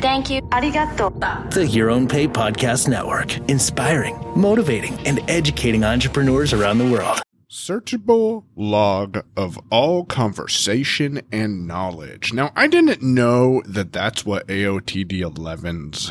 Thank you. Arigato. The Your Own Pay Podcast Network, inspiring, motivating, and educating entrepreneurs around the world. Searchable log of all conversation and knowledge. Now, I didn't know that that's what AOTD 11's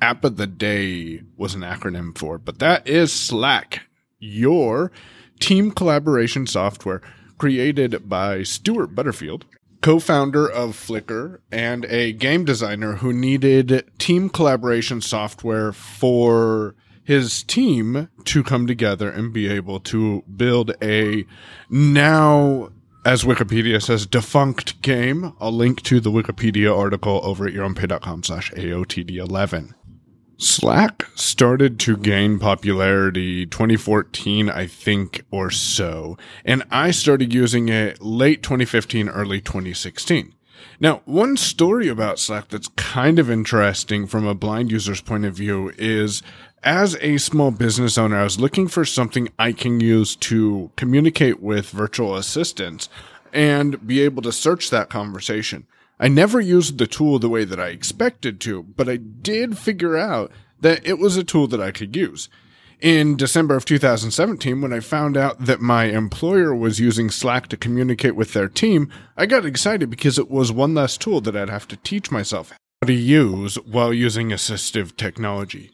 app of the day was an acronym for, but that is Slack, your team collaboration software created by Stewart Butterfield co founder of Flickr and a game designer who needed team collaboration software for his team to come together and be able to build a now, as Wikipedia says, defunct game. I'll link to the Wikipedia article over at yourownpay.com slash AOTD11. Slack started to gain popularity 2014, I think, or so, and I started using it late 2015, early 2016. Now, one story about Slack that's kind of interesting from a blind user's point of view is as a small business owner, I was looking for something I can use to communicate with virtual assistants and be able to search that conversation. I never used the tool the way that I expected to, but I did figure out that it was a tool that I could use. In December of 2017, when I found out that my employer was using Slack to communicate with their team, I got excited because it was one less tool that I'd have to teach myself how to use while using assistive technology.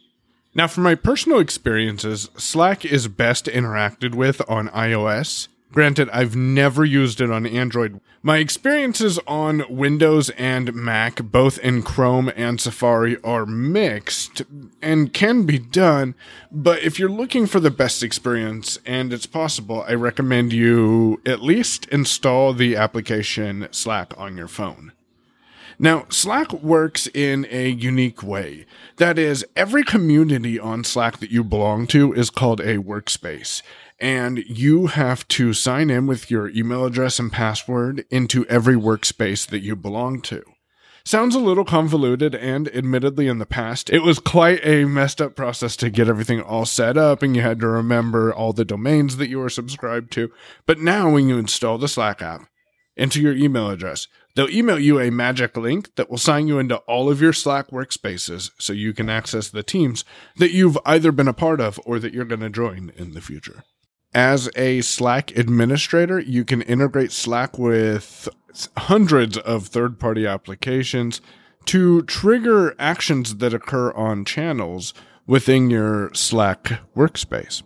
Now, from my personal experiences, Slack is best interacted with on iOS Granted, I've never used it on Android. My experiences on Windows and Mac, both in Chrome and Safari, are mixed and can be done. But if you're looking for the best experience, and it's possible, I recommend you at least install the application Slack on your phone. Now, Slack works in a unique way. That is, every community on Slack that you belong to is called a workspace and you have to sign in with your email address and password into every workspace that you belong to. Sounds a little convoluted, and admittedly, in the past, it was quite a messed up process to get everything all set up, and you had to remember all the domains that you were subscribed to. But now, when you install the Slack app, into your email address. They'll email you a magic link that will sign you into all of your Slack workspaces so you can access the teams that you've either been a part of or that you're going to join in the future as a Slack administrator, you can integrate Slack with hundreds of third party applications to trigger actions that occur on channels within your Slack workspace.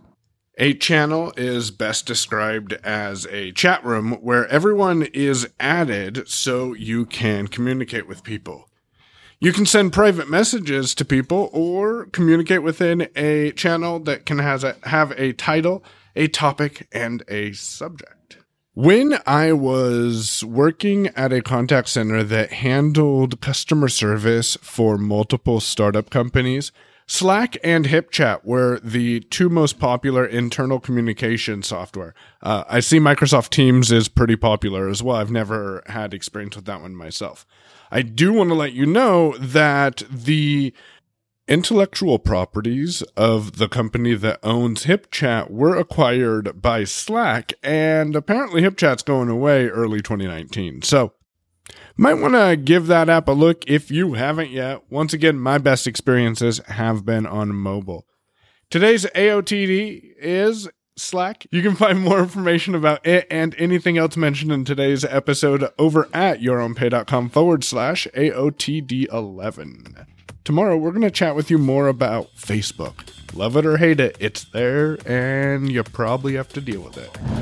A channel is best described as a chat room where everyone is added so you can communicate with people. You can send private messages to people or communicate within a channel that can has a, have a title a topic, and a subject. When I was working at a contact center that handled customer service for multiple startup companies, Slack and HipChat were the two most popular internal communication software. Uh, I see Microsoft Teams is pretty popular as well. I've never had experience with that one myself. I do want to let you know that the intellectual properties of the company that owns HipChat were acquired by Slack, and apparently HipChat's going away early 2019. So, might want to give that app a look if you haven't yet. Once again, my best experiences have been on mobile. Today's AOTD is Slack. You can find more information about it and anything else mentioned in today's episode over at yourownpay.com forward slash AOTD11. Tomorrow, we're going to chat with you more about Facebook. Love it or hate it, it's there, and you probably have to deal with it.